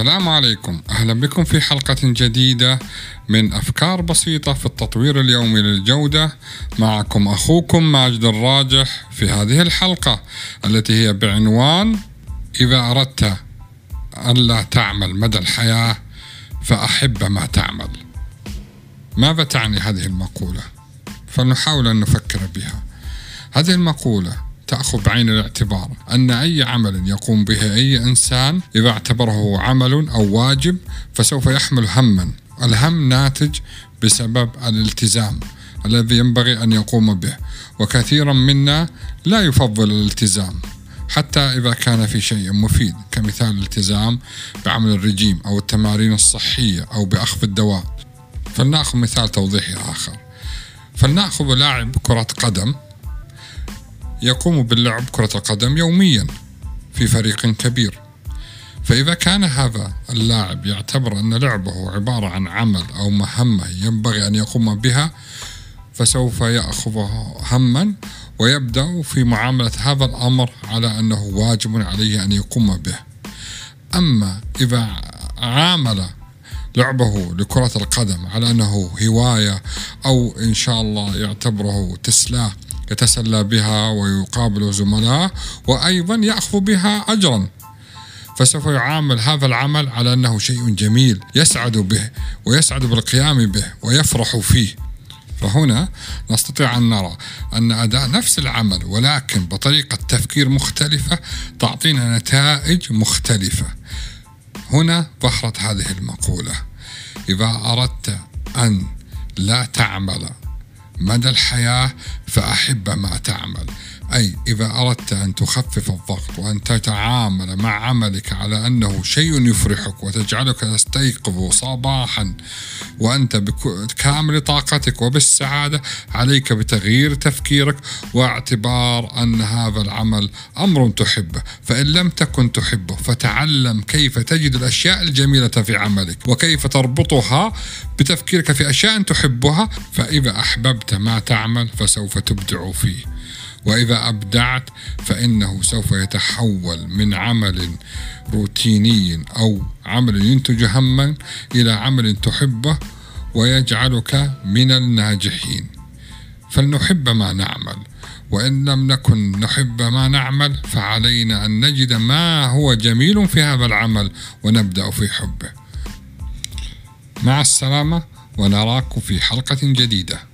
السلام عليكم. أهلا بكم في حلقة جديدة من أفكار بسيطة في التطوير اليومي للجودة. معكم أخوكم ماجد الراجح في هذه الحلقة التي هي بعنوان إذا أردت الا تعمل مدى الحياة فأحب ما تعمل. ماذا تعني هذه المقولة؟ فلنحاول أن نفكر بها. هذه المقولة تأخذ بعين الاعتبار أن أي عمل يقوم به أي إنسان إذا اعتبره عمل أو واجب فسوف يحمل هما. الهم ناتج بسبب الالتزام الذي ينبغي أن يقوم به وكثيرا منا لا يفضل الالتزام حتى إذا كان في شيء مفيد كمثال الالتزام بعمل الرجيم أو التمارين الصحية أو بأخذ الدواء. فلنأخذ مثال توضيحي آخر. فلنأخذ لاعب كرة قدم. يقوم باللعب كرة القدم يوميا في فريق كبير. فإذا كان هذا اللاعب يعتبر أن لعبه عبارة عن عمل أو مهمة ينبغي أن يقوم بها فسوف يأخذه هما ويبدأ في معاملة هذا الأمر على أنه واجب عليه أن يقوم به. أما إذا عامل لعبه لكرة القدم على أنه هواية أو إن شاء الله يعتبره تسلاه يتسلى بها ويقابل زملائه وأيضا يأخذ بها أجرا. فسوف يعامل هذا العمل على أنه شيء جميل يسعد به ويسعد بالقيام به ويفرح فيه. فهنا نستطيع أن نرى أن أداء نفس العمل ولكن بطريقة تفكير مختلفة تعطينا نتائج مختلفة. هنا ظهرت هذه المقولة إذا أردت أن لا تعمل مدى الحياة فأحب ما تعمل. أي إذا أردت أن تخفف الضغط وأن تتعامل مع عملك على أنه شيء يفرحك وتجعلك تستيقظ صباحا وأنت بكامل طاقتك وبالسعادة عليك بتغيير تفكيرك واعتبار أن هذا العمل أمر تحبه. فإن لم تكن تحبه فتعلم كيف تجد الأشياء الجميلة في عملك وكيف تربطها بتفكيرك في أشياء تحبها. فإذا أحببت ما تعمل فسوف تبدع فيه. وإذا أبدعت فإنه سوف يتحول من عمل روتيني أو عمل ينتج هما إلى عمل تحبه ويجعلك من الناجحين. فلنحب ما نعمل وإن لم نكن نحب ما نعمل فعلينا أن نجد ما هو جميل في هذا العمل ونبدأ في حبه. مع السلامة ونراكم في حلقة جديدة.